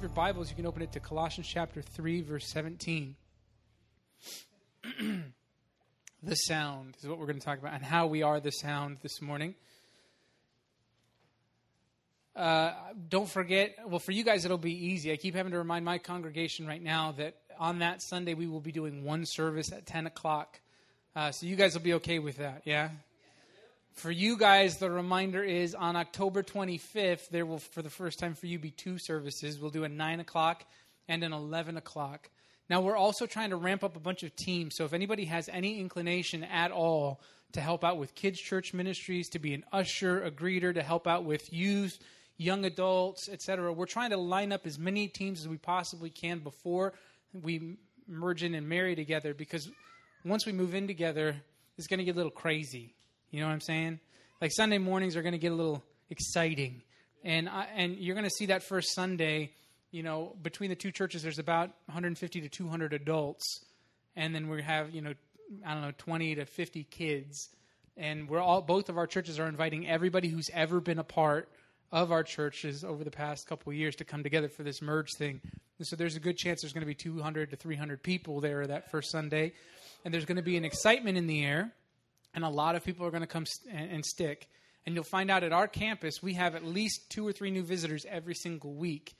have your Bibles, you can open it to Colossians chapter 3, verse 17. the sound is what we're going to talk about, and how we are the sound this morning. Uh, don't forget, well, for you guys, it'll be easy. I keep having to remind my congregation right now that on that Sunday, we will be doing one service at 10 o'clock. Uh, so you guys will be okay with that, yeah? For you guys, the reminder is on October 25th, there will, for the first time for you, be two services. We'll do a 9 o'clock and an 11 o'clock. Now, we're also trying to ramp up a bunch of teams. So if anybody has any inclination at all to help out with kids' church ministries, to be an usher, a greeter, to help out with youth, young adults, etc., we're trying to line up as many teams as we possibly can before we merge in and marry together because once we move in together, it's going to get a little crazy. You know what I'm saying? Like Sunday mornings are going to get a little exciting, and I, and you're going to see that first Sunday. You know, between the two churches, there's about 150 to 200 adults, and then we have you know, I don't know, 20 to 50 kids, and we're all both of our churches are inviting everybody who's ever been a part of our churches over the past couple of years to come together for this merge thing. And so there's a good chance there's going to be 200 to 300 people there that first Sunday, and there's going to be an excitement in the air and a lot of people are going to come st- and stick. And you'll find out at our campus, we have at least two or three new visitors every single week.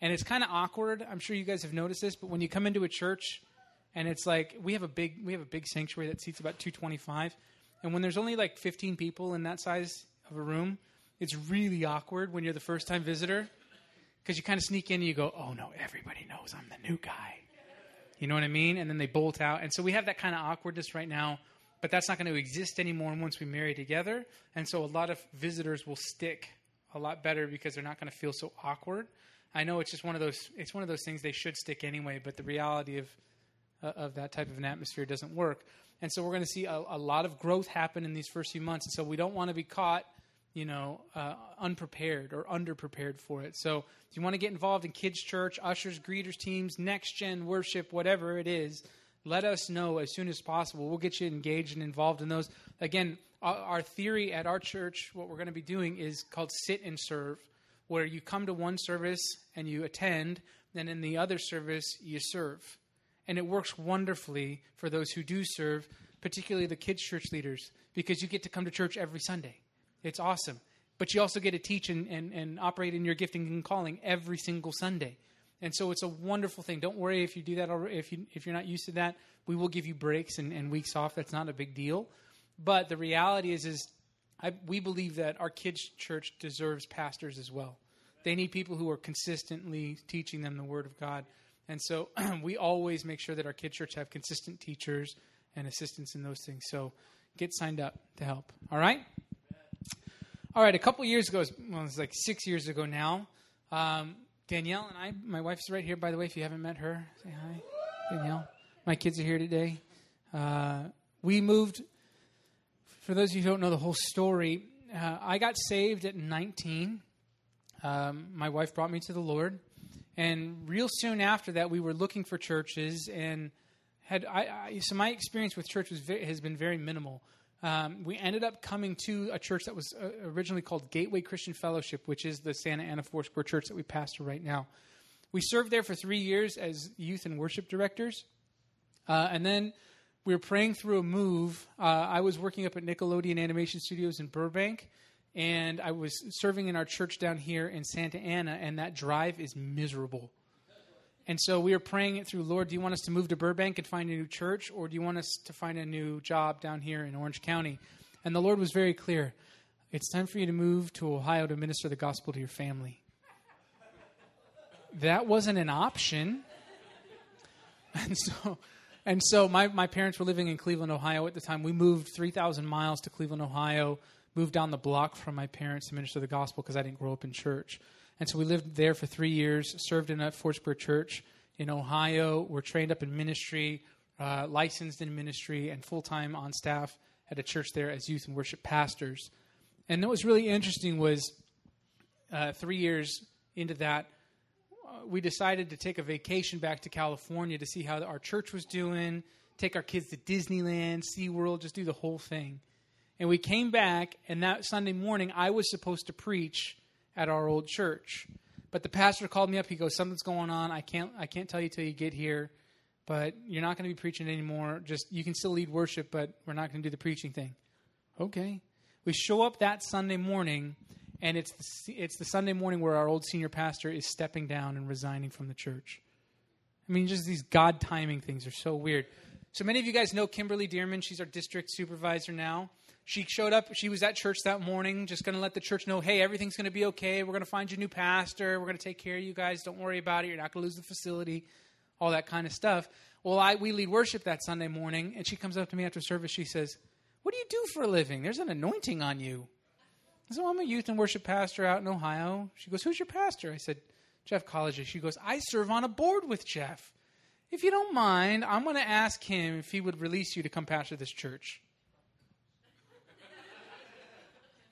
And it's kind of awkward. I'm sure you guys have noticed this, but when you come into a church and it's like we have a big we have a big sanctuary that seats about 225, and when there's only like 15 people in that size of a room, it's really awkward when you're the first time visitor because you kind of sneak in and you go, "Oh no, everybody knows I'm the new guy." You know what I mean? And then they bolt out. And so we have that kind of awkwardness right now but that's not going to exist anymore once we marry together. And so a lot of visitors will stick a lot better because they're not going to feel so awkward. I know it's just one of those it's one of those things they should stick anyway, but the reality of uh, of that type of an atmosphere doesn't work. And so we're going to see a, a, lot of growth happen in these first few months. And so we don't want to be caught, you know, uh, unprepared or underprepared for it. So if you want to get involved in kids' church, ushers, greeters teams, next gen worship, whatever it is, let us know as soon as possible. We'll get you engaged and involved in those. Again, our theory at our church, what we're going to be doing is called sit and serve, where you come to one service and you attend, then in the other service, you serve. And it works wonderfully for those who do serve, particularly the kids' church leaders, because you get to come to church every Sunday. It's awesome. But you also get to teach and, and, and operate in your gifting and calling every single Sunday. And so it's a wonderful thing. Don't worry if you do that already, if you if you're not used to that. We will give you breaks and, and weeks off. That's not a big deal. But the reality is is I, we believe that our kids' church deserves pastors as well. They need people who are consistently teaching them the Word of God. And so we always make sure that our kids' church have consistent teachers and assistants in those things. So get signed up to help. All right? All right, a couple years ago, well, it was like six years ago now, um, Danielle and I, my wife's right here, by the way, if you haven't met her, say hi. Danielle. My kids are here today. Uh, we moved, for those of you who don't know the whole story, uh, I got saved at 19. Um, my wife brought me to the Lord. And real soon after that, we were looking for churches and had I, I so my experience with church was has been very minimal. Um, we ended up coming to a church that was uh, originally called Gateway Christian Fellowship, which is the Santa Ana Foursquare church that we pastor right now. We served there for three years as youth and worship directors. Uh, and then we were praying through a move. Uh, I was working up at Nickelodeon Animation Studios in Burbank, and I was serving in our church down here in Santa Ana, and that drive is miserable. And so we were praying it through, Lord, do you want us to move to Burbank and find a new church, or do you want us to find a new job down here in Orange County? And the Lord was very clear it's time for you to move to Ohio to minister the gospel to your family. That wasn't an option. And so, and so my, my parents were living in Cleveland, Ohio at the time. We moved 3,000 miles to Cleveland, Ohio, moved down the block from my parents to minister the gospel because I didn't grow up in church. And so we lived there for three years, served in a Foursquare church in Ohio. We're trained up in ministry, uh, licensed in ministry, and full time on staff at a church there as youth and worship pastors. And what was really interesting was uh, three years into that, uh, we decided to take a vacation back to California to see how our church was doing, take our kids to Disneyland, SeaWorld, just do the whole thing. And we came back, and that Sunday morning, I was supposed to preach at our old church. But the pastor called me up. He goes, "Something's going on. I can't I can't tell you till you get here, but you're not going to be preaching anymore. Just you can still lead worship, but we're not going to do the preaching thing." Okay. We show up that Sunday morning, and it's the, it's the Sunday morning where our old senior pastor is stepping down and resigning from the church. I mean, just these God timing things are so weird. So many of you guys know Kimberly Dirmann. She's our district supervisor now. She showed up. She was at church that morning, just going to let the church know, hey, everything's going to be okay. We're going to find you a new pastor. We're going to take care of you guys. Don't worry about it. You're not going to lose the facility, all that kind of stuff. Well, I, we lead worship that Sunday morning, and she comes up to me after service. She says, What do you do for a living? There's an anointing on you. I said, well, I'm a youth and worship pastor out in Ohio. She goes, Who's your pastor? I said, Jeff College. She goes, I serve on a board with Jeff. If you don't mind, I'm going to ask him if he would release you to come pastor this church.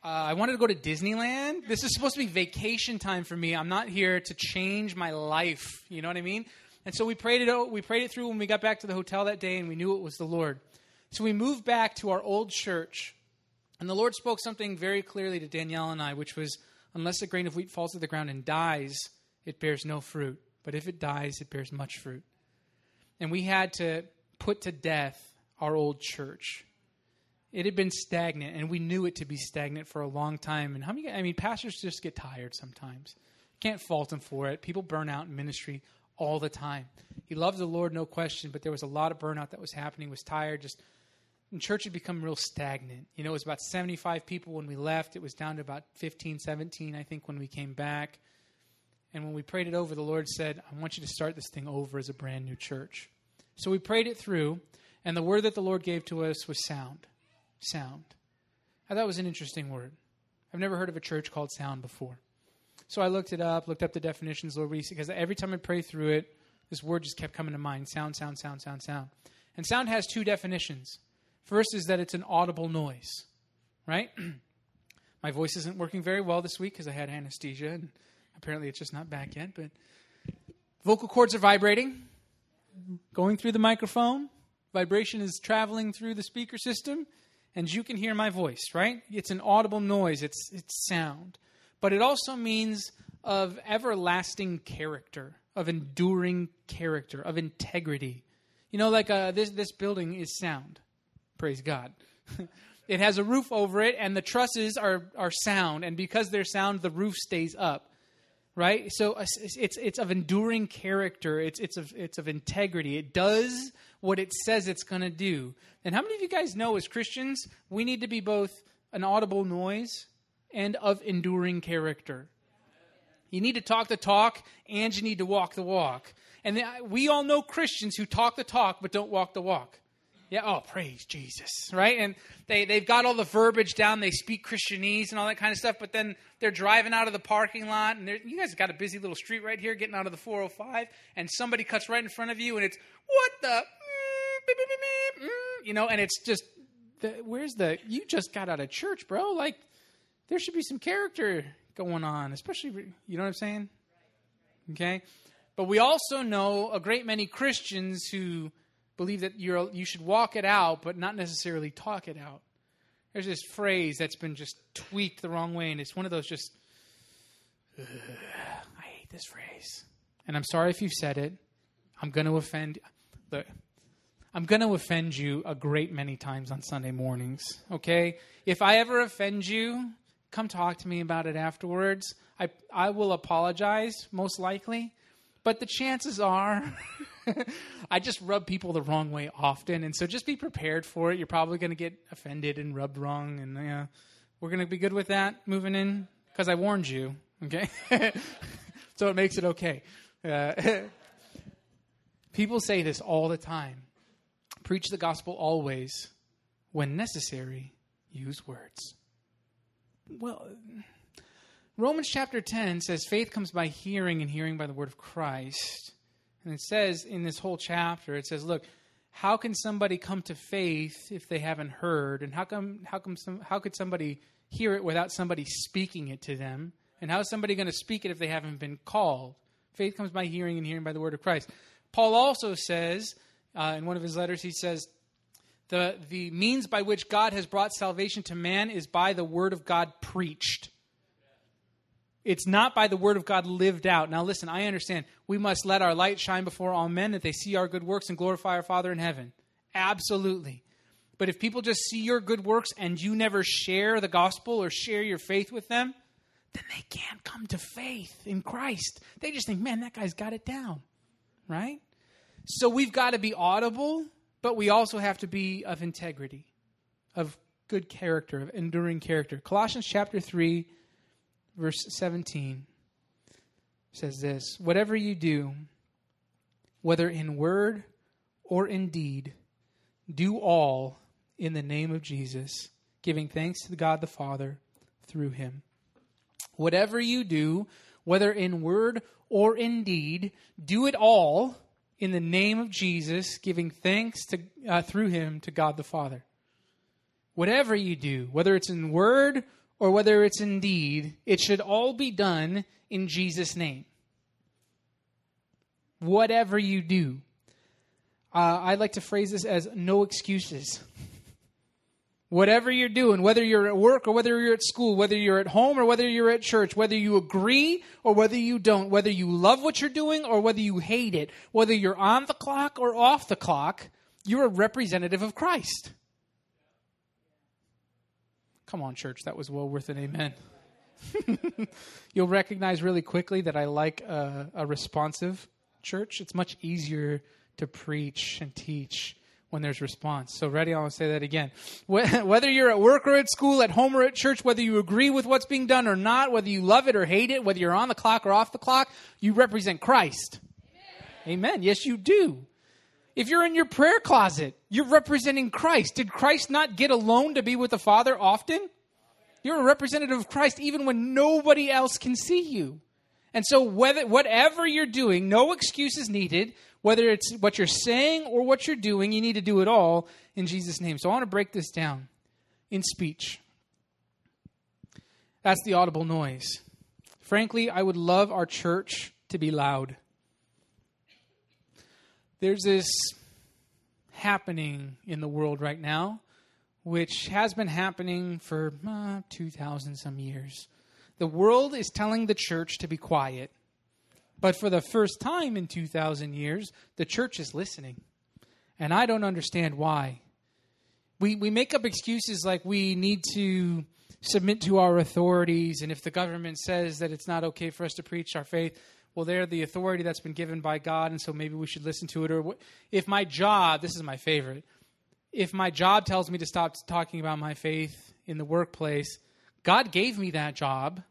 Uh, I wanted to go to Disneyland. This is supposed to be vacation time for me. I'm not here to change my life. You know what I mean? And so we prayed it. Out, We prayed it through when we got back to the hotel that day, and we knew it was the Lord. So we moved back to our old church, and the Lord spoke something very clearly to Danielle and I, which was, "Unless a grain of wheat falls to the ground and dies, it bears no fruit. But if it dies, it bears much fruit." And we had to put to death our old church it had been stagnant, and we knew it to be stagnant for a long time. And how many? I mean, pastors just get tired sometimes. Can't fault them for it. People burn out in ministry all the time. He loved the Lord, no question, but there was a lot of burnout that was happening. Was tired, just and church had become real stagnant. You know, it was about 75 people when we left. It was down to about 15, 17, I think, when we came back. And when we prayed it over, the Lord said, I want you to start this thing over as a brand new church. So we prayed it through, and the word that the Lord gave to us was sound sound. I thought was an interesting word. I've never heard of a church called sound before. So I looked it up, looked up the definitions, Lord, because every time I pray through it, this word just kept coming to mind sound, sound, sound, sound, sound. And sound has two definitions. First is that it's an audible noise, right? My voice isn't working very well this week because I had anesthesia, and apparently it's just not back yet. But vocal cords are vibrating, going through the microphone. Vibration is traveling through the speaker system and you can hear my voice, right? It's an audible noise, it's, it's sound. But it also means of everlasting character, of enduring character, of integrity. You know, like uh, this, this building is sound. Praise God. it has a roof over it, and the trusses are, are sound. And because they're sound, the roof stays up right? So uh, it's it's of enduring character. It's it's of it's of integrity. It does what it says it's going to do. And how many of you guys know, as Christians, we need to be both an audible noise and of enduring character. You need to talk the talk, and you need to walk the walk. And we all know Christians who talk the talk but don't walk the walk. Yeah, oh, praise Jesus, right? And they, they've got all the verbiage down. They speak Christianese and all that kind of stuff, but then they're driving out of the parking lot, and you guys got a busy little street right here getting out of the 405, and somebody cuts right in front of you, and it's, what the? Mm, mm, you know, and it's just, the, where's the, you just got out of church, bro. Like, there should be some character going on, especially, you know what I'm saying? Okay? But we also know a great many Christians who believe that you're, you should walk it out, but not necessarily talk it out. There's this phrase that's been just tweaked the wrong way, and it's one of those just, I hate this phrase. And I'm sorry if you've said it. I'm going to offend. Look, I'm going to offend you a great many times on Sunday mornings, okay? If I ever offend you, come talk to me about it afterwards. I, I will apologize, most likely. But the chances are I just rub people the wrong way often, and so just be prepared for it. You're probably going to get offended and rubbed wrong, and we're going to be good with that moving in because I warned you. Okay, so it makes it okay. Uh, people say this all the time: preach the gospel always, when necessary, use words. Well. Romans chapter 10 says faith comes by hearing and hearing by the word of Christ. And it says in this whole chapter, it says, look, how can somebody come to faith if they haven't heard? And how come how come some, how could somebody hear it without somebody speaking it to them? And how is somebody going to speak it if they haven't been called? Faith comes by hearing, and hearing by the word of Christ. Paul also says uh, in one of his letters, he says, the, the means by which God has brought salvation to man is by the word of God preached. It's not by the word of God lived out. Now, listen, I understand. We must let our light shine before all men that they see our good works and glorify our Father in heaven. Absolutely. But if people just see your good works and you never share the gospel or share your faith with them, then they can't come to faith in Christ. They just think, man, that guy's got it down, right? So we've got to be audible, but we also have to be of integrity, of good character, of enduring character. Colossians chapter 3, verse 17 says this Whatever you do, whether in word or in deed, do all in the name of Jesus, giving thanks to God the Father through him. Whatever you do, whether in word or in deed, do it all in the name of Jesus, giving thanks to, uh, through him to God the Father. Whatever you do, whether it's in word or whether it's in deed, it should all be done in Jesus' name. Whatever you do. Uh, I like to phrase this as no excuses. Whatever you're doing, whether you're at work or whether you're at school, whether you're at home or whether you're at church, whether you agree or whether you don't, whether you love what you're doing or whether you hate it, whether you're on the clock or off the clock, you're a representative of Christ. Come on, church, that was well worth an amen. You'll recognize really quickly that I like a, a responsive church. It's much easier to preach and teach when there's response. So, ready? I'll say that again. Whether you're at work or at school, at home or at church, whether you agree with what's being done or not, whether you love it or hate it, whether you're on the clock or off the clock, you represent Christ. Amen. Amen. Yes, you do. If you're in your prayer closet, you're representing Christ. Did Christ not get alone to be with the Father often? You're a representative of Christ even when nobody else can see you. And so, whether, whatever you're doing, no excuses needed. Whether it's what you're saying or what you're doing, you need to do it all in Jesus' name. So I want to break this down in speech. That's the audible noise. Frankly, I would love our church to be loud. There's this happening in the world right now, which has been happening for uh, 2,000 some years. The world is telling the church to be quiet. But for the first time in 2,000 years, the church is listening. And I don't understand why. We, we make up excuses like we need to submit to our authorities, and if the government says that it's not okay for us to preach our faith, well, they're the authority that's been given by God, and so maybe we should listen to it. Or if my job, this is my favorite, if my job tells me to stop talking about my faith in the workplace, God gave me that job.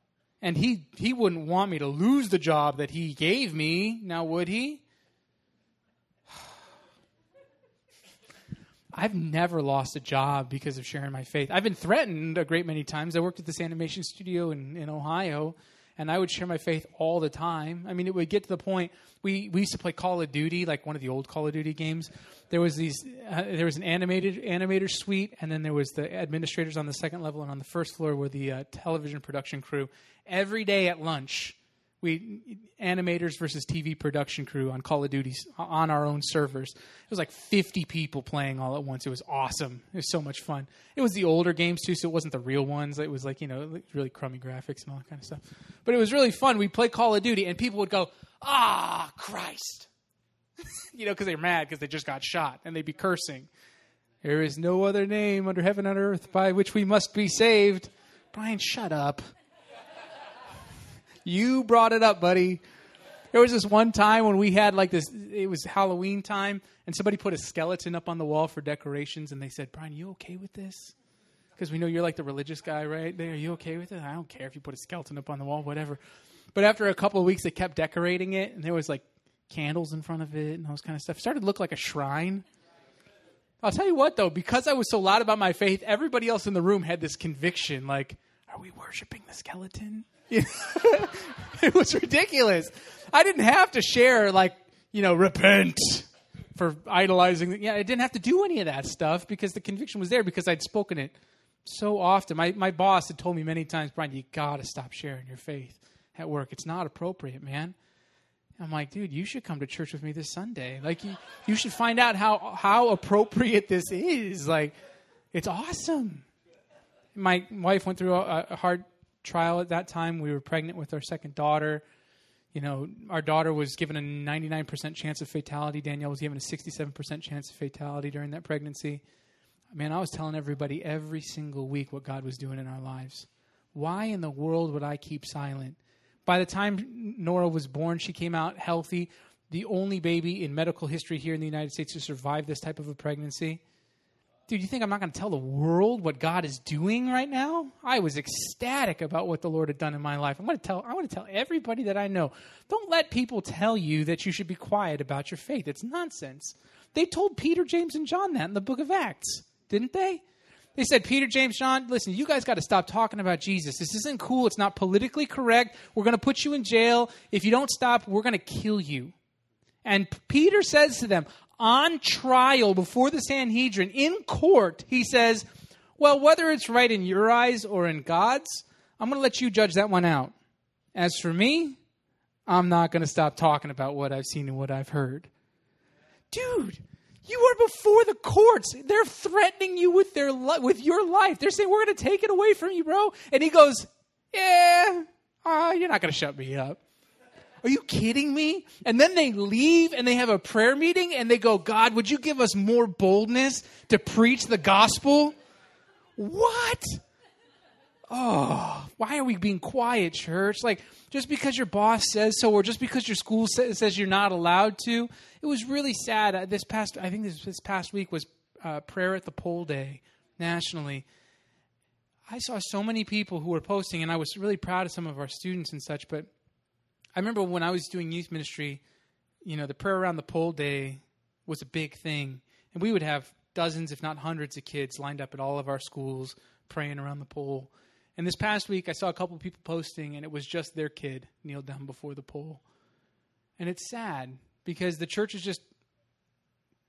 And he, he wouldn't want me to lose the job that he gave me, now would he? I've never lost a job because of sharing my faith. I've been threatened a great many times. I worked at this animation studio in, in Ohio, and I would share my faith all the time. I mean, it would get to the point we, we used to play Call of Duty, like one of the old Call of Duty games. There was these uh, there was an animated animator suite, and then there was the administrators on the second level, and on the first floor were the uh, television production crew. Every day at lunch, we animators versus TV production crew on Call of Duty on our own servers. It was like 50 people playing all at once. It was awesome. It was so much fun. It was the older games too, so it wasn't the real ones. It was like you know really crummy graphics and all that kind of stuff. But it was really fun. We play Call of Duty, and people would go, "Ah, Christ," you know, because they're mad because they just got shot, and they'd be cursing. There is no other name under heaven and earth by which we must be saved. Brian, shut up. You brought it up, buddy. There was this one time when we had like this, it was Halloween time, and somebody put a skeleton up on the wall for decorations, and they said, Brian, you okay with this? Because we know you're like the religious guy, right? There, are you okay with it? I don't care if you put a skeleton up on the wall, whatever. But after a couple of weeks, they kept decorating it, and there was like candles in front of it and all this kind of stuff. It started to look like a shrine. I'll tell you what, though, because I was so loud about my faith, everybody else in the room had this conviction like, are we worshiping the skeleton? it was ridiculous. I didn't have to share like you know repent for idolizing. Yeah, I didn't have to do any of that stuff because the conviction was there because I'd spoken it so often. My my boss had told me many times, Brian, you got to stop sharing your faith at work. It's not appropriate, man. I'm like, dude, you should come to church with me this Sunday. Like, you, you should find out how how appropriate this is. Like, it's awesome. My wife went through a, a hard trial at that time. We were pregnant with our second daughter. You know, our daughter was given a 99% chance of fatality. Danielle was given a 67% chance of fatality during that pregnancy. Man, I was telling everybody every single week what God was doing in our lives. Why in the world would I keep silent? By the time Nora was born, she came out healthy, the only baby in medical history here in the United States to survive this type of a pregnancy. Dude, you think I'm not going to tell the world what God is doing right now? I was ecstatic about what the Lord had done in my life. I'm going to tell I want to tell everybody that I know. Don't let people tell you that you should be quiet about your faith. It's nonsense. They told Peter, James, and John that in the book of Acts, didn't they? They said, Peter, James, John, listen, you guys got to stop talking about Jesus. This isn't cool. It's not politically correct. We're going to put you in jail. If you don't stop, we're going to kill you. And Peter says to them, on trial before the Sanhedrin, in court, he says, Well, whether it's right in your eyes or in God's, I'm going to let you judge that one out. As for me, I'm not going to stop talking about what I've seen and what I've heard. Dude, you are before the courts. They're threatening you with their li- with your life. They're saying we're going to take it away from you, bro. And he goes, "Yeah, uh, you're not going to shut me up." Are you kidding me? And then they leave and they have a prayer meeting and they go, "God, would you give us more boldness to preach the gospel?" What? Oh, why are we being quiet, church? Like, just because your boss says so, or just because your school says you're not allowed to. It was really sad. Uh, this past, I think this, this past week was uh, prayer at the pole day nationally. I saw so many people who were posting, and I was really proud of some of our students and such. But I remember when I was doing youth ministry, you know, the prayer around the pole day was a big thing, and we would have dozens, if not hundreds, of kids lined up at all of our schools praying around the pole. And this past week, I saw a couple people posting, and it was just their kid kneeled down before the pole. And it's sad because the church has just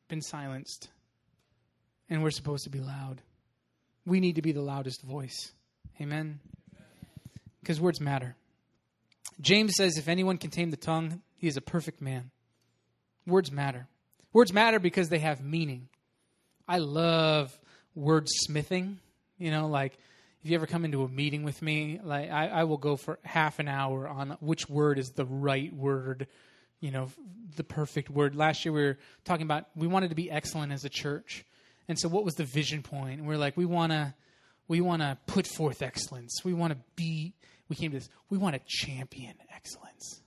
been silenced, and we're supposed to be loud. We need to be the loudest voice. Amen? Because words matter. James says, if anyone can tame the tongue, he is a perfect man. Words matter. Words matter because they have meaning. I love wordsmithing. You know, like if you ever come into a meeting with me, like I, I, will go for half an hour on which word is the right word, you know, the perfect word. Last year we were talking about we wanted to be excellent as a church, and so what was the vision point? And we're like, we want to, we want to put forth excellence. We want to be. We came to this. We want to champion excellence.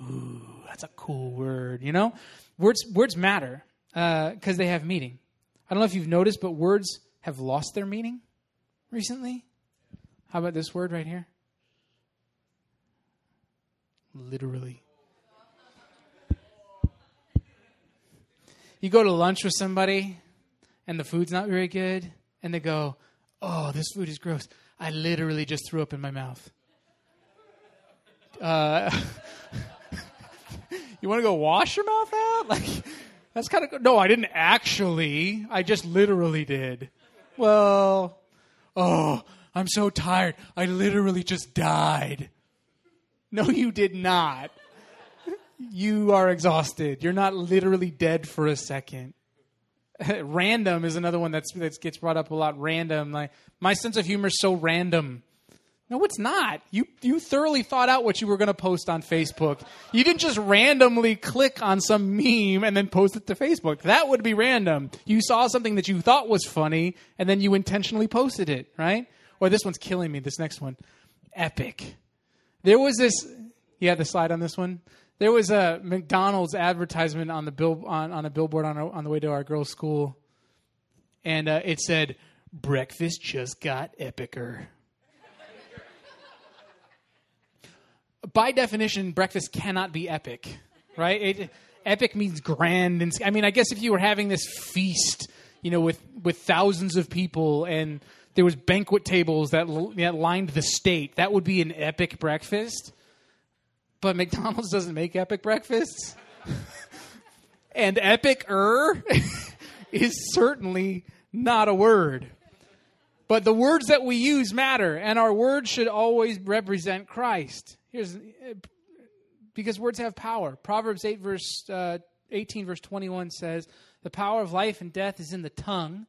Ooh, that's a cool word. You know, words words matter because uh, they have meaning. I don't know if you've noticed, but words have lost their meaning recently? How about this word right here? Literally. You go to lunch with somebody and the food's not very good, and they go, Oh, this food is gross. I literally just threw up in my mouth. Uh, you want to go wash your mouth out? Like, that's kind of. No, I didn't actually. I just literally did. Well, Oh, I'm so tired. I literally just died. No, you did not. You are exhausted. You're not literally dead for a second. random is another one that's that gets brought up a lot. Random, like my sense of humor is so random. No, it's not. You you thoroughly thought out what you were going to post on Facebook. You didn't just randomly click on some meme and then post it to Facebook. That would be random. You saw something that you thought was funny and then you intentionally posted it, right? Or this one's killing me. This next one, epic. There was this. Had the slide on this one. There was a McDonald's advertisement on the bill on, on a billboard on on the way to our girls' school, and uh, it said, "Breakfast just got epicer." By definition, breakfast cannot be epic, right? It, epic means grand, and I mean, I guess if you were having this feast, you know, with with thousands of people and there was banquet tables that, that lined the state, that would be an epic breakfast. But McDonald's doesn't make epic breakfasts. and epic er is certainly not a word. But the words that we use matter, and our words should always represent Christ. Here's because words have power. Proverbs 8 verse uh, 18 verse 21 says, "The power of life and death is in the tongue,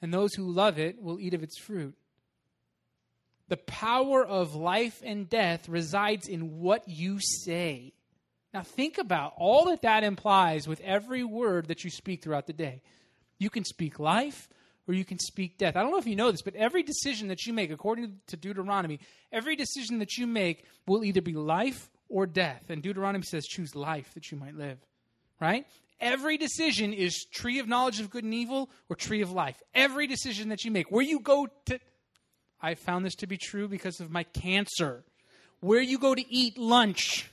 and those who love it will eat of its fruit." The power of life and death resides in what you say. Now, think about all that that implies with every word that you speak throughout the day. You can speak life or you can speak death. I don't know if you know this, but every decision that you make, according to Deuteronomy, every decision that you make will either be life or death. And Deuteronomy says, choose life that you might live. Right? Every decision is tree of knowledge of good and evil or tree of life. Every decision that you make, where you go to, I found this to be true because of my cancer. Where you go to eat lunch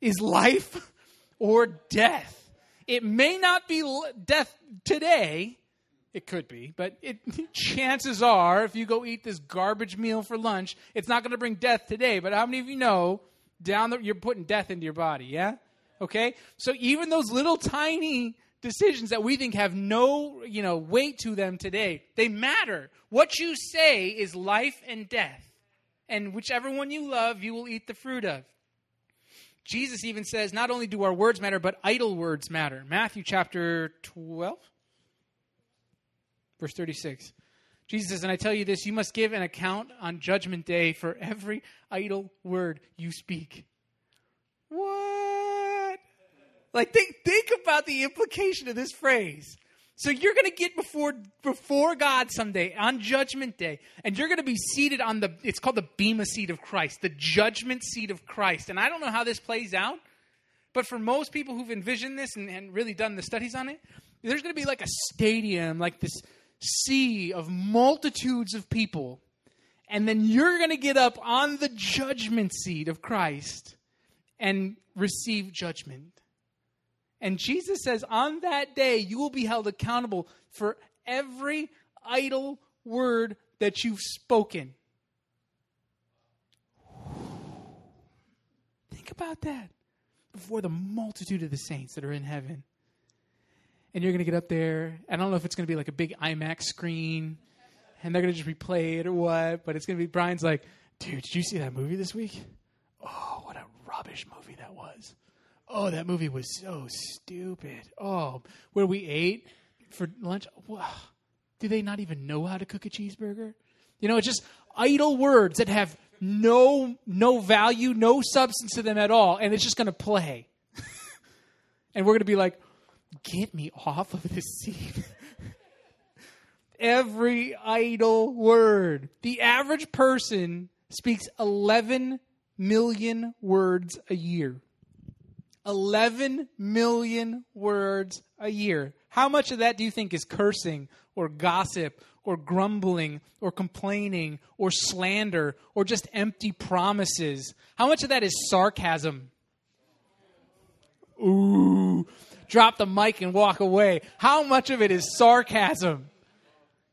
is life or death. It may not be death today, it could be, but it, chances are, if you go eat this garbage meal for lunch, it's not going to bring death today. But how many of you know down the, you're putting death into your body? Yeah. Okay. So even those little tiny decisions that we think have no, you know, weight to them today, they matter. What you say is life and death, and whichever one you love, you will eat the fruit of. Jesus even says, not only do our words matter, but idle words matter. Matthew chapter 12 Verse 36. Jesus says, And I tell you this, you must give an account on judgment day for every idle word you speak. What? Like think think about the implication of this phrase. So you're going to get before before God someday on judgment day and you're going to be seated on the it's called the bema seat of Christ, the judgment seat of Christ. And I don't know how this plays out, but for most people who've envisioned this and, and really done the studies on it, there's going to be like a stadium, like this sea of multitudes of people, and then you're going to get up on the judgment seat of Christ and receive judgment. And Jesus says, on that day, you will be held accountable for every idle word that you've spoken. Think about that before the multitude of the saints that are in heaven and you're to get up there. I don't know if it's to be like a big IMAX screen and they're to just replay it or what, but it's to be Brian's like, dude, did you see that movie this week? Oh, what a rubbish movie that was. Oh, that movie was so stupid. Oh, where we ate for lunch. Do they not even know how to cook a cheeseburger? You know, it's just idle words that have no no value, no substance to them at all, and it's just going to play. and we're going to be like, Get me off of this seat. Every idle word. The average person speaks 11 million words a year. 11 million words a year. How much of that do you think is cursing or gossip or grumbling or complaining or slander or just empty promises? How much of that is sarcasm? Ooh, drop the mic and walk away. How much of it is sarcasm?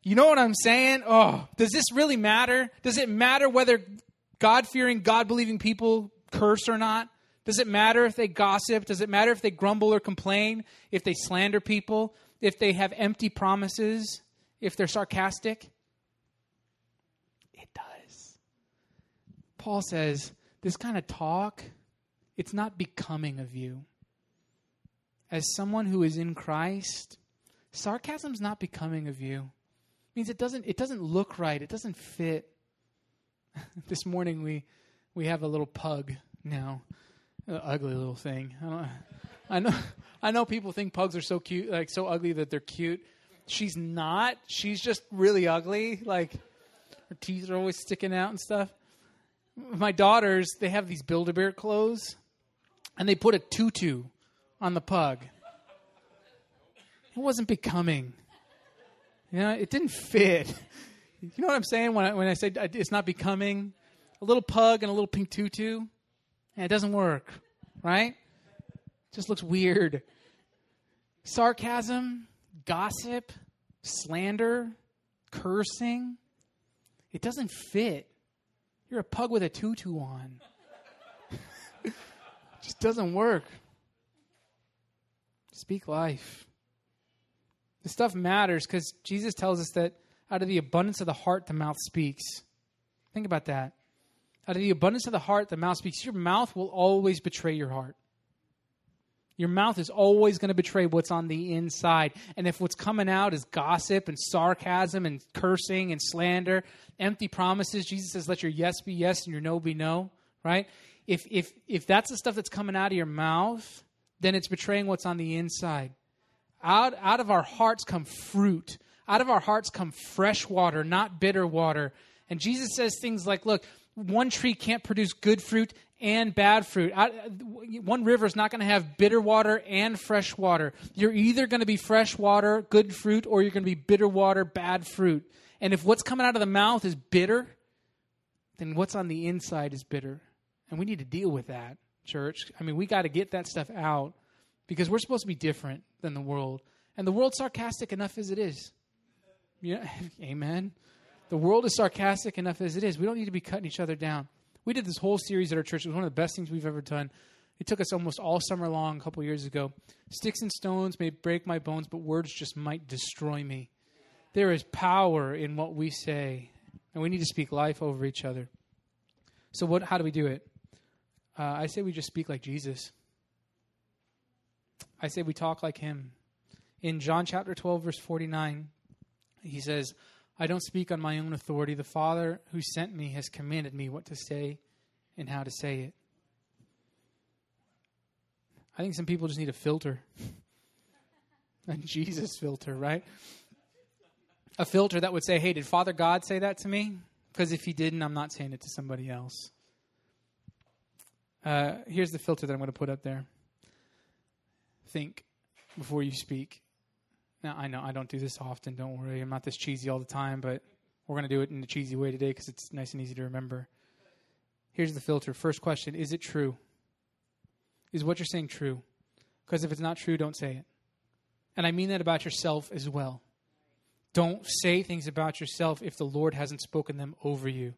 You know what I'm saying? Oh, does this really matter? Does it matter whether God fearing, God believing people curse or not? Does it matter if they gossip? Does it matter if they grumble or complain? If they slander people? If they have empty promises? If they're sarcastic? It does. Paul says, this kind of talk, it's not becoming of you as someone who is in Christ, sarcasm's not becoming of you. It means it doesn't it doesn't look right. It doesn't fit. this morning we we have a little pug now, an ugly little thing. I, I know I know people think pugs are so cute, like so ugly that they're cute. She's not. She's just really ugly. Like her teeth are always sticking out and stuff. My daughters, they have these Build-A-Bear clothes, and they put a tutu on the pug. It wasn't becoming. You know, it didn't fit. You know what I'm saying when I, when I say uh, it's not becoming? A little pug and a little pink tutu, and it doesn't work, right? It just looks weird. Sarcasm, gossip, slander, cursing, it doesn't fit. You're a pug with a tutu on. just doesn't work. Speak life. This stuff matters because Jesus tells us that out of the abundance of the heart, the mouth speaks. Think about that. Out of the abundance of the heart, the mouth speaks. Your mouth will always betray your heart. Your mouth is always going to betray what's on the inside. And if what's coming out is gossip and sarcasm and cursing and slander, empty promises, Jesus says, let your yes be yes and your no be no, right? If, if, if that's the stuff that's coming out of your mouth, then it's betraying what's on the inside. Out, out of our hearts come fruit. Out of our hearts come fresh water, not bitter water. And Jesus says things like, look, one tree can't produce good fruit and bad fruit. One river is not going to have bitter water and fresh water. You're either going to be fresh water, good fruit, or you're going to be bitter water, bad fruit. And if what's coming out of the mouth is bitter, then what's on the inside is bitter. And we need to deal with that, church. I mean, we got to get that stuff out because we're supposed to be different than the world. And the world's sarcastic enough as it is. Yeah, amen. The world is sarcastic enough as it is. We don't need to be cutting each other down. We did this whole series at our church. It was one of the best things we've ever done. It took us almost all summer long a couple years ago. Sticks and stones may break my bones, but words just might destroy me. There is power in what we say, and we need to speak life over each other. So, what? How do we do it? Uh, I say we just speak like Jesus. I say we talk like Him. In John chapter 12, verse 49, he says, I don't speak on my own authority. The Father who sent me has commanded me what to say and how to say it. I think some people just need a filter. a Jesus filter, right? A filter that would say, hey, did Father God say that to me? Because if he didn't, I'm not saying it to somebody else. Uh, here's the filter that I'm going to put up there. Think before you speak. Now, I know I don't do this often. Don't worry. I'm not this cheesy all the time, but we're going to do it in a cheesy way today because it's nice and easy to remember. Here's the filter. First question Is it true? Is what you're saying true? Because if it's not true, don't say it. And I mean that about yourself as well. Don't say things about yourself if the Lord hasn't spoken them over you.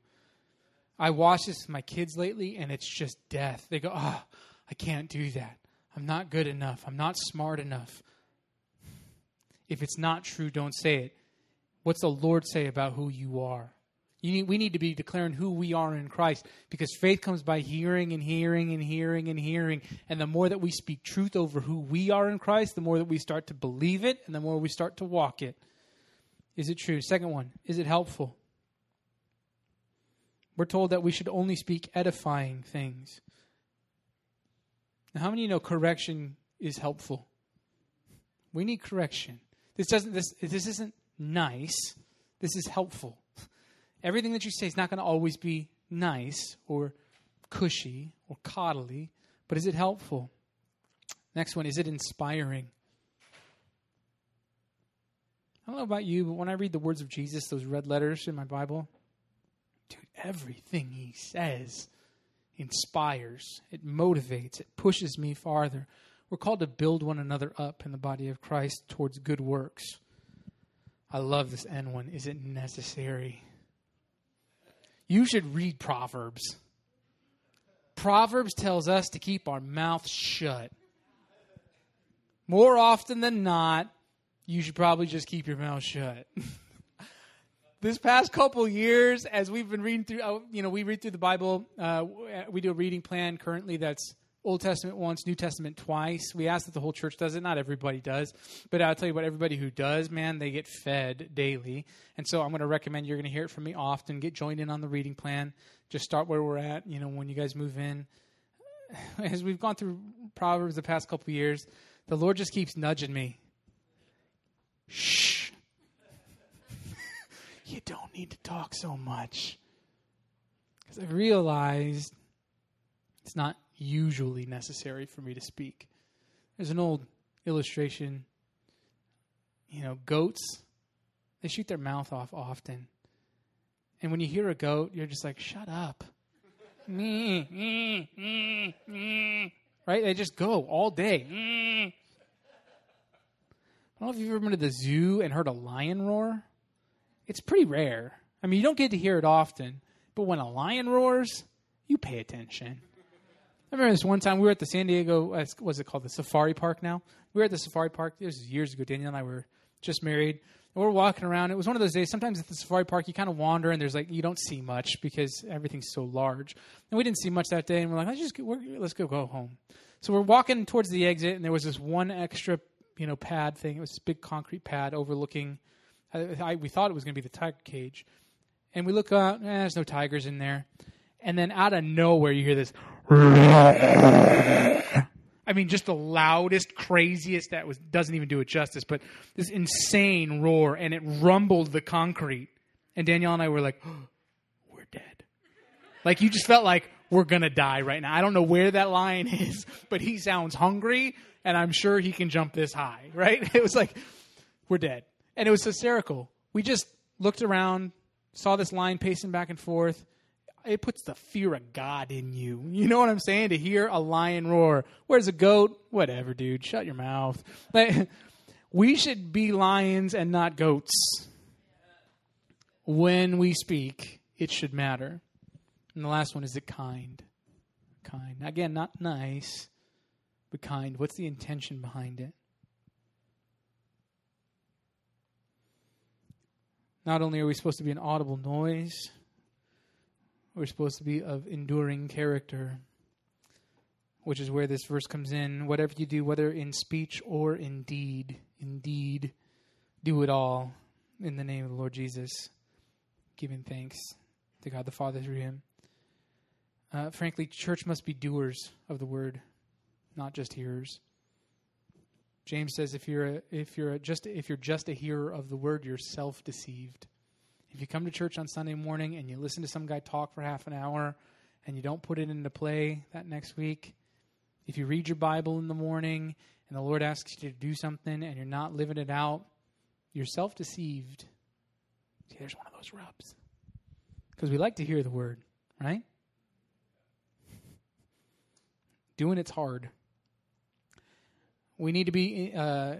I watch this with my kids lately, and it's just death. They go, Oh, I can't do that. I'm not good enough. I'm not smart enough. If it's not true, don't say it. What's the Lord say about who you are? You need, we need to be declaring who we are in Christ because faith comes by hearing and hearing and hearing and hearing. And the more that we speak truth over who we are in Christ, the more that we start to believe it and the more we start to walk it. Is it true? Second one, is it helpful? We're told that we should only speak edifying things. Now, how many know correction is helpful? We need correction. This doesn't this this isn't nice. This is helpful. Everything that you say is not going to always be nice or cushy or coddly, but is it helpful? Next one, is it inspiring? I don't know about you, but when I read the words of Jesus, those red letters in my Bible, dude, everything he says inspires, it motivates, it pushes me farther. We're called to build one another up in the body of Christ towards good works. I love this N one. Is it necessary? You should read Proverbs. Proverbs tells us to keep our mouth shut. More often than not, you should probably just keep your mouth shut. this past couple years, as we've been reading through, uh, you know, we read through the Bible. Uh, we do a reading plan currently that's Old Testament once, New Testament twice. We ask that the whole church does it. Not everybody does. But I'll tell you what, everybody who does, man, they get fed daily. And so I'm going to recommend you're going to hear it from me often. Get joined in on the reading plan. Just start where we're at, you know, when you guys move in. As we've gone through Proverbs the past couple years, the Lord just keeps nudging me. Shh. You don't need to talk so much. Because I realized it's not usually necessary for me to speak. There's an old illustration. You know, goats, they shoot their mouth off often. And when you hear a goat, you're just like, shut up. right? They just go all day. I don't know if you've ever been to the zoo and heard a lion roar. It's pretty rare. I mean, you don't get to hear it often, but when a lion roars, you pay attention. I remember this one time we were at the San Diego, uh, what's it called, the Safari Park now? We were at the Safari Park. This was years ago. Danielle and I were just married. And we're walking around. It was one of those days. Sometimes at the Safari Park, you kind of wander and there's like, you don't see much because everything's so large. And we didn't see much that day. And we're like, let's just, let's go, go home. So we're walking towards the exit, and there was this one extra, you know, pad thing. It was this big concrete pad overlooking. I, I, we thought it was going to be the tiger cage, and we look out. Eh, there's no tigers in there. And then out of nowhere, you hear this. I mean, just the loudest, craziest. That was doesn't even do it justice, but this insane roar, and it rumbled the concrete. And Danielle and I were like, oh, "We're dead." Like you just felt like we're gonna die right now. I don't know where that lion is, but he sounds hungry, and I'm sure he can jump this high. Right? It was like we're dead, and it was hysterical. We just looked around, saw this lion pacing back and forth it puts the fear of God in you. You know what I'm saying? To hear a lion roar. Where's a goat? Whatever, dude. Shut your mouth. Like, we should be lions and not goats. When we speak, it should matter. And the last one is it kind? Kind. Again, not nice, but kind. What's the intention behind it? Not only are we supposed to be an audible noise, we're supposed to be of enduring character, which is where this verse comes in. Whatever you do, whether in speech or in deed, indeed, do it all in the name of the Lord Jesus, giving thanks to God the Father through him. Uh, frankly, church must be doers of the word, not just hearers. James says, if you're a, if you're just if you're just a hearer of the word, you're self deceived. If you come to church on Sunday morning and you listen to some guy talk for half an hour and you don't put it into play that next week, if you read your Bible in the morning and the Lord asks you to do something and you're not living it out, you're self deceived. See, there's one of those rubs. Because we like to hear the word, right? Doing it's hard. We need to be, uh,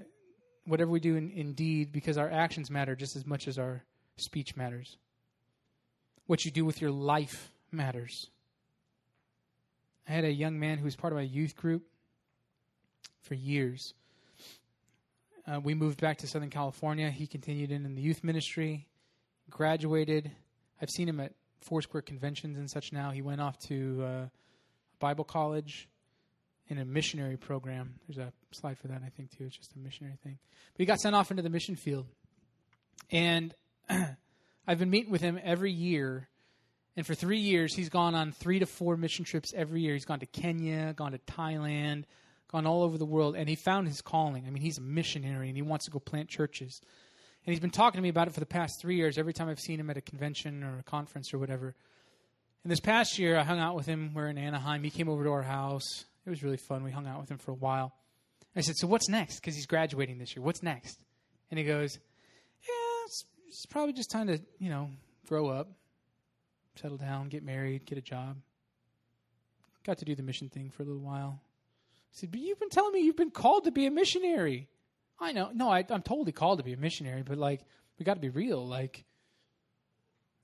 whatever we do in, in deed, because our actions matter just as much as our speech matters. What you do with your life matters. I had a young man who was part of my youth group for years. Uh, we moved back to Southern California. He continued in, in the youth ministry, graduated. I've seen him at Foursquare conventions and such now. He went off to uh, Bible college in a missionary program. There's a slide for that, I think, too. It's just a missionary thing. But he got sent off into the mission field. And I've been meeting with him every year. And for three years, he's gone on three to four mission trips every year. He's gone to Kenya, gone to Thailand, gone all over the world. And he found his calling. I mean, he's a missionary and he wants to go plant churches. And he's been talking to me about it for the past three years, every time I've seen him at a convention or a conference or whatever. And this past year, I hung out with him. We're in Anaheim. He came over to our house. It was really fun. We hung out with him for a while. I said, So what's next? Because he's graduating this year. What's next? And he goes, Yeah, it's probably just time to, you know, grow up, settle down, get married, get a job. Got to do the mission thing for a little while. I said, but you've been telling me you've been called to be a missionary. I know. No, I, I'm totally called to be a missionary, but like, we got to be real. Like,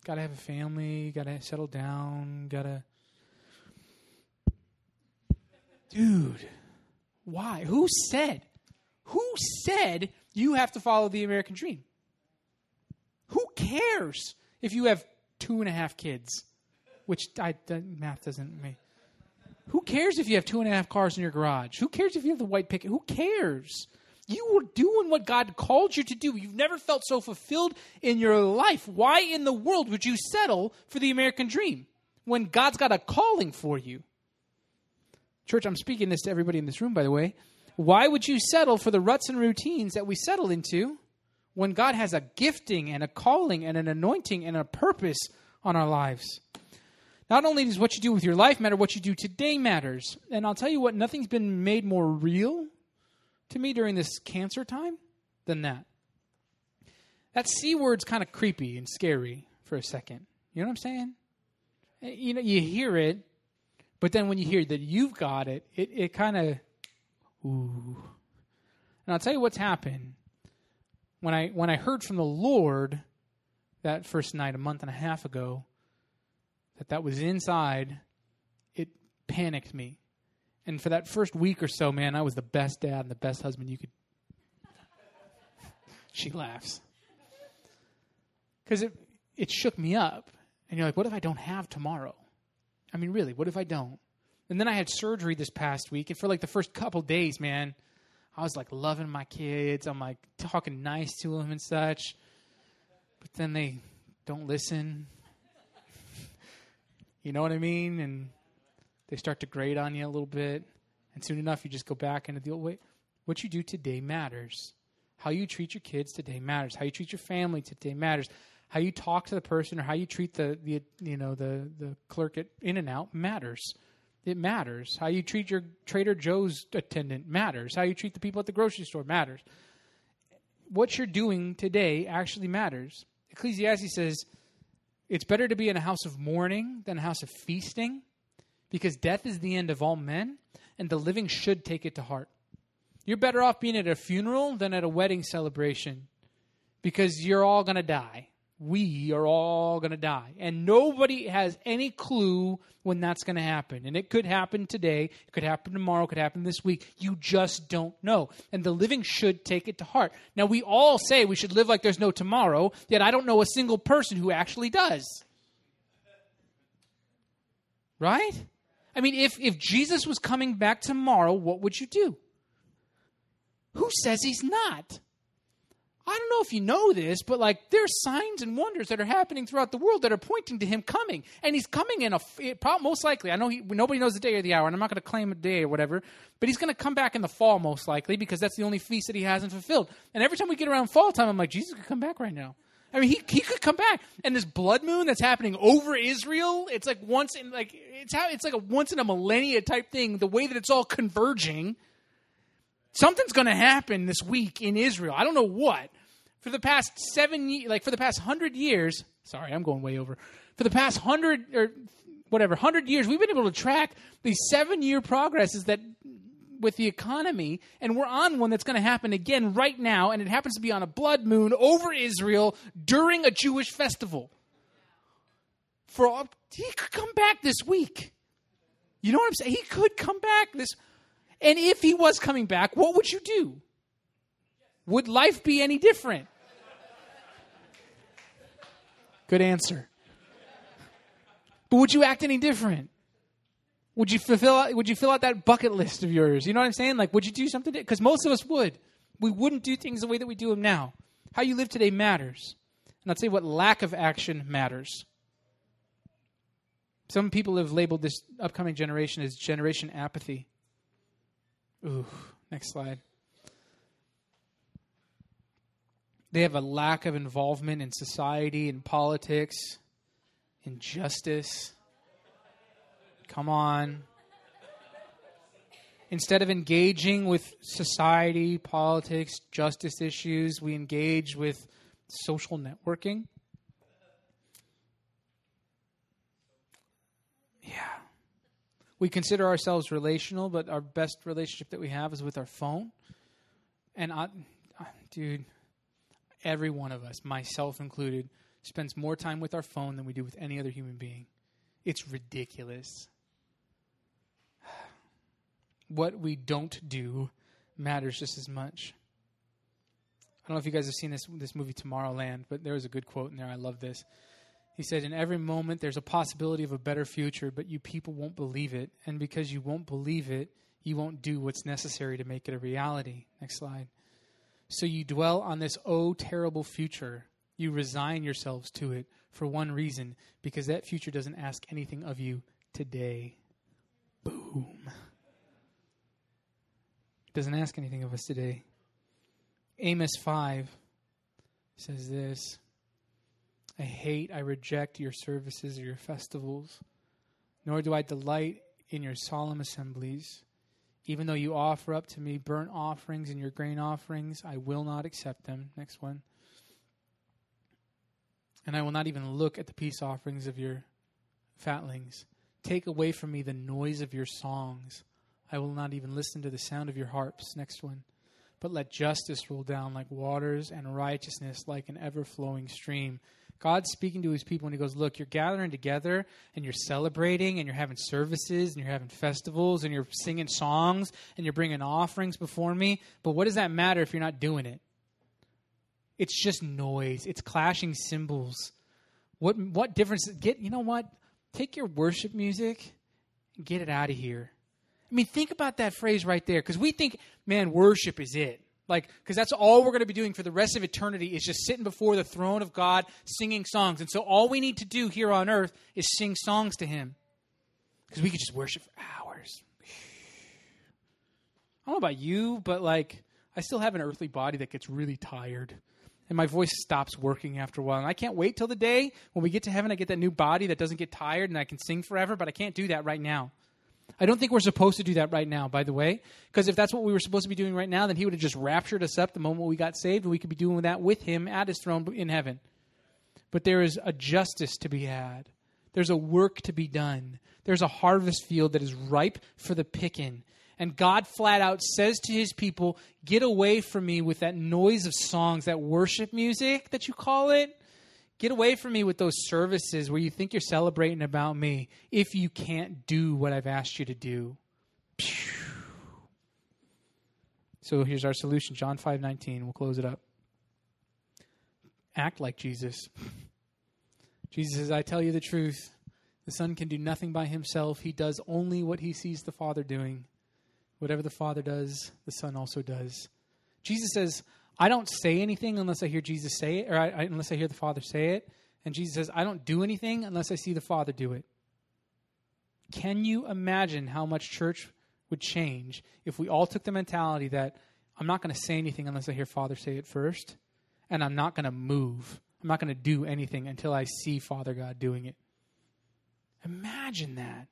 got to have a family, got to settle down, got to. Dude, why? Who said? Who said you have to follow the American dream? Who cares if you have two and a half kids? Which I, math doesn't make. Who cares if you have two and a half cars in your garage? Who cares if you have the white picket? Who cares? You were doing what God called you to do. You've never felt so fulfilled in your life. Why in the world would you settle for the American dream when God's got a calling for you? Church, I'm speaking this to everybody in this room, by the way. Why would you settle for the ruts and routines that we settle into when God has a gifting and a calling and an anointing and a purpose on our lives. Not only does what you do with your life matter, what you do today matters. And I'll tell you what, nothing's been made more real to me during this cancer time than that. That C word's kind of creepy and scary for a second. You know what I'm saying? Eh, you know, you hear it, but then when you hear that you've got it, it, it kind of, ooh. And I'll tell you what's happened when I when I heard from the Lord that first night a month and a half ago that that was inside, it panicked me. And for that first week or so, man, I was the best dad and the best husband you could. she laughs because it it shook me up. And you're like, what if I don't have tomorrow? I mean, really, what if I don't? And then I had surgery this past week, and for like the first couple days, man, I was like loving my kids. I'm like talking nice to them and such. But then they don't listen. you know what I mean? And they start to grade on you a little bit. And soon enough, you just go back into the old way. What you do today matters. How you treat your kids today matters. How you treat your family today matters. How you talk to the person or how you treat the, the you know the the clerk at In and Out matters. It matters. How you treat your Trader Joe's attendant matters. How you treat the people at the grocery store matters. What you're doing today actually matters. Ecclesiastes says it's better to be in a house of mourning than a house of feasting because death is the end of all men and the living should take it to heart. You're better off being at a funeral than at a wedding celebration because you're all going to die we are all going to die. And nobody has any clue when that's going to happen. And it could happen today, it could happen tomorrow, it could happen this week. You just don't know. And the living should take it to heart. Now, we all say we should live like there's no tomorrow, yet I don't know a single person who actually does. Right? I mean, if, if Jesus was coming back tomorrow, what would you do? Who says he's not? I don't know if you know this, but like there's signs and wonders that are happening throughout the world that are pointing to him coming, and he's coming in a most likely. I know he, nobody knows the day or the hour, and I'm not going to claim a day or whatever, but he's going to come back in the fall most likely because that's the only feast that he hasn't fulfilled. And every time we get around fall time, I'm like, Jesus could come back right now. I mean, he he could come back, and this blood moon that's happening over Israel, it's like once in like it's how it's like a once in a millennia type thing. The way that it's all converging. Something's going to happen this week in Israel. I don't know what, for the past seven, like for the past hundred years. Sorry, I'm going way over. For the past hundred or whatever hundred years, we've been able to track these seven-year progresses that with the economy, and we're on one that's going to happen again right now, and it happens to be on a blood moon over Israel during a Jewish festival. For he could come back this week. You know what I'm saying? He could come back this. And if he was coming back, what would you do? Would life be any different? Good answer. But would you act any different? Would you fulfill? Would you fill out that bucket list of yours? You know what I'm saying? Like, would you do something? Because most of us would. We wouldn't do things the way that we do them now. How you live today matters, and I'll tell you what: lack of action matters. Some people have labeled this upcoming generation as generation apathy. Ooh, next slide. They have a lack of involvement in society and politics, in justice. Come on. Instead of engaging with society, politics, justice issues, we engage with social networking. We consider ourselves relational, but our best relationship that we have is with our phone. And I, dude, every one of us, myself included, spends more time with our phone than we do with any other human being. It's ridiculous. What we don't do matters just as much. I don't know if you guys have seen this this movie Tomorrowland, but there was a good quote in there. I love this. He said, In every moment, there's a possibility of a better future, but you people won't believe it. And because you won't believe it, you won't do what's necessary to make it a reality. Next slide. So you dwell on this oh terrible future. You resign yourselves to it for one reason because that future doesn't ask anything of you today. Boom. Doesn't ask anything of us today. Amos 5 says this I hate, I reject your services or your festivals, nor do I delight in your solemn assemblies. Even though you offer up to me burnt offerings and your grain offerings, I will not accept them. Next one. And I will not even look at the peace offerings of your fatlings. Take away from me the noise of your songs. I will not even listen to the sound of your harps. Next one. But let justice roll down like waters and righteousness like an ever flowing stream. God's speaking to his people and he goes, Look, you're gathering together and you're celebrating and you're having services and you're having festivals and you're singing songs and you're bringing offerings before me. But what does that matter if you're not doing it? It's just noise, it's clashing cymbals. What, what difference? Get, you know what? Take your worship music, and get it out of here. I mean, think about that phrase right there because we think, man, worship is it. Like, because that's all we're going to be doing for the rest of eternity is just sitting before the throne of God singing songs. And so all we need to do here on earth is sing songs to Him because we could just worship for hours. I don't know about you, but like, I still have an earthly body that gets really tired. And my voice stops working after a while. And I can't wait till the day when we get to heaven, I get that new body that doesn't get tired and I can sing forever, but I can't do that right now. I don't think we're supposed to do that right now, by the way, because if that's what we were supposed to be doing right now, then he would have just raptured us up the moment we got saved, and we could be doing that with him at his throne in heaven. But there is a justice to be had. There's a work to be done. There's a harvest field that is ripe for the picking. And God flat out says to his people, Get away from me with that noise of songs, that worship music that you call it. Get away from me with those services where you think you're celebrating about me if you can't do what I've asked you to do. So here's our solution John 5 19. We'll close it up. Act like Jesus. Jesus says, I tell you the truth. The Son can do nothing by himself. He does only what he sees the Father doing. Whatever the Father does, the Son also does. Jesus says, I don't say anything unless I hear Jesus say it, or I, I, unless I hear the Father say it. And Jesus says, I don't do anything unless I see the Father do it. Can you imagine how much church would change if we all took the mentality that I'm not going to say anything unless I hear Father say it first, and I'm not going to move. I'm not going to do anything until I see Father God doing it. Imagine that.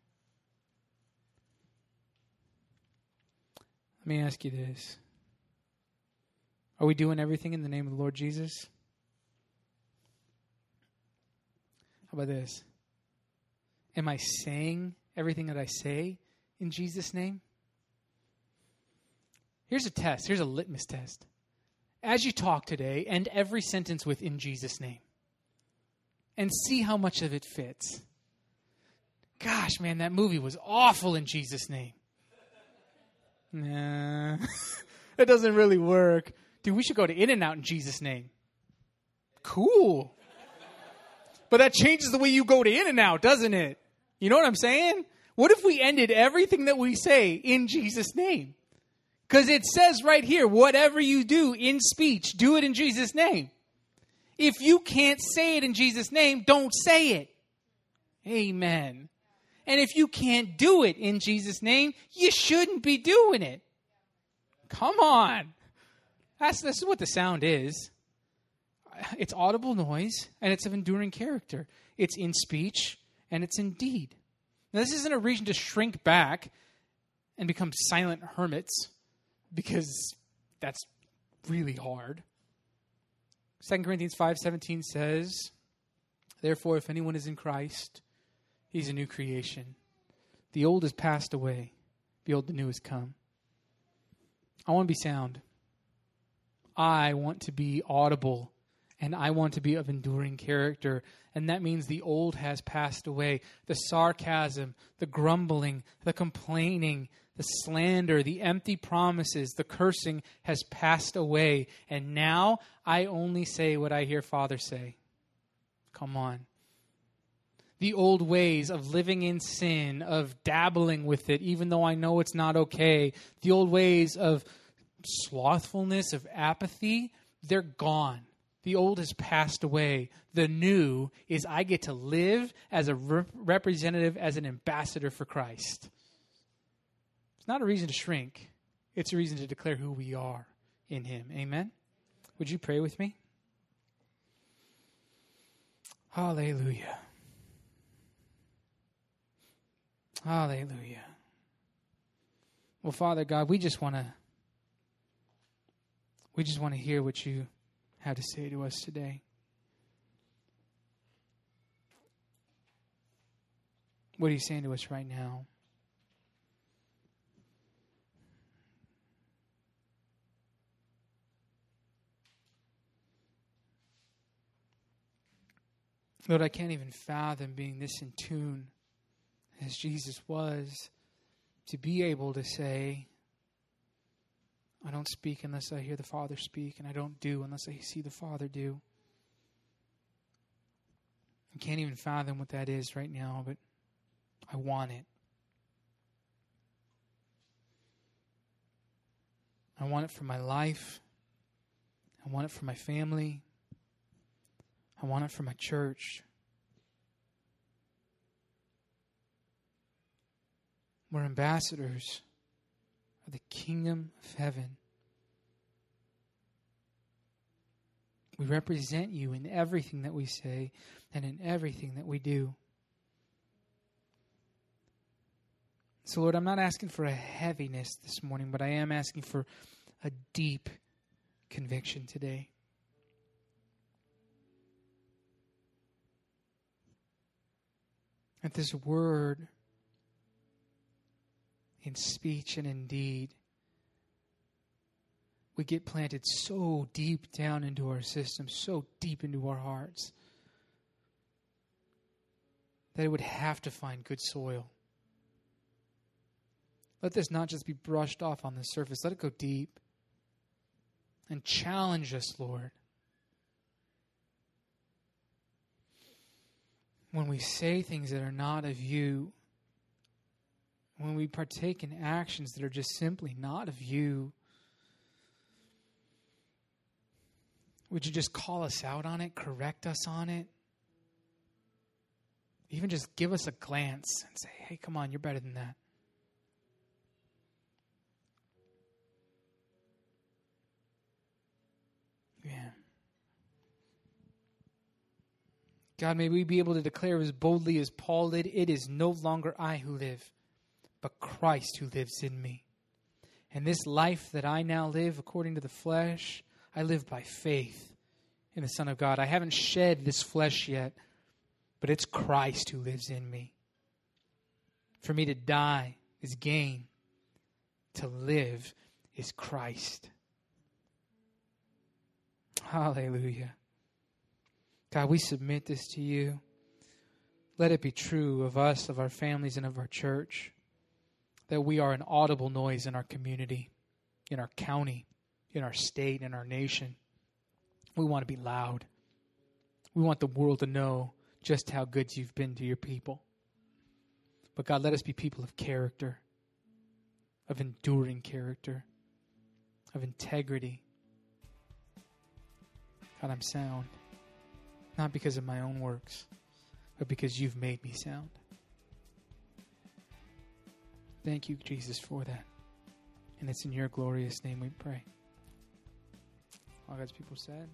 Let me ask you this. Are we doing everything in the name of the Lord Jesus? How about this? Am I saying everything that I say in Jesus' name? Here's a test. Here's a litmus test. As you talk today, end every sentence with in Jesus' name. And see how much of it fits. Gosh, man, that movie was awful in Jesus' name. Nah, it doesn't really work. Dude, we should go to In and Out in Jesus' name. Cool. But that changes the way you go to In and Out, doesn't it? You know what I'm saying? What if we ended everything that we say in Jesus' name? Because it says right here, whatever you do in speech, do it in Jesus' name. If you can't say it in Jesus' name, don't say it. Amen. And if you can't do it in Jesus' name, you shouldn't be doing it. Come on. That's this is what the sound is. It's audible noise and it's of enduring character. It's in speech and it's in deed. Now, this isn't a reason to shrink back and become silent hermits because that's really hard. 2 Corinthians 5:17 says, "Therefore if anyone is in Christ, he's a new creation. The old has passed away; behold the new has come." I want to be sound. I want to be audible and I want to be of enduring character. And that means the old has passed away. The sarcasm, the grumbling, the complaining, the slander, the empty promises, the cursing has passed away. And now I only say what I hear Father say. Come on. The old ways of living in sin, of dabbling with it, even though I know it's not okay. The old ways of slothfulness, of apathy, they're gone. The old has passed away. The new is I get to live as a representative, as an ambassador for Christ. It's not a reason to shrink, it's a reason to declare who we are in Him. Amen? Would you pray with me? Hallelujah. Hallelujah. Well, Father God, we just want to we just want to hear what you have to say to us today. What are you saying to us right now? Lord, I can't even fathom being this in tune as Jesus was to be able to say, I don't speak unless I hear the Father speak, and I don't do unless I see the Father do. I can't even fathom what that is right now, but I want it. I want it for my life. I want it for my family. I want it for my church. We're ambassadors of the kingdom of heaven. We represent you in everything that we say and in everything that we do. So, Lord, I'm not asking for a heaviness this morning, but I am asking for a deep conviction today. That this word in speech and in deed we get planted so deep down into our system, so deep into our hearts, that it would have to find good soil. Let this not just be brushed off on the surface, let it go deep and challenge us, Lord. When we say things that are not of you, when we partake in actions that are just simply not of you, Would you just call us out on it, correct us on it? Even just give us a glance and say, hey, come on, you're better than that. Yeah. God, may we be able to declare as boldly as Paul did it is no longer I who live, but Christ who lives in me. And this life that I now live according to the flesh, I live by faith in the Son of God. I haven't shed this flesh yet, but it's Christ who lives in me. For me to die is gain, to live is Christ. Hallelujah. God, we submit this to you. Let it be true of us, of our families, and of our church that we are an audible noise in our community, in our county, in our state, in our nation. We want to be loud. We want the world to know just how good you've been to your people. But God, let us be people of character, of enduring character, of integrity. God, I'm sound. Not because of my own works, but because you've made me sound. Thank you, Jesus, for that. And it's in your glorious name we pray. All God's people said.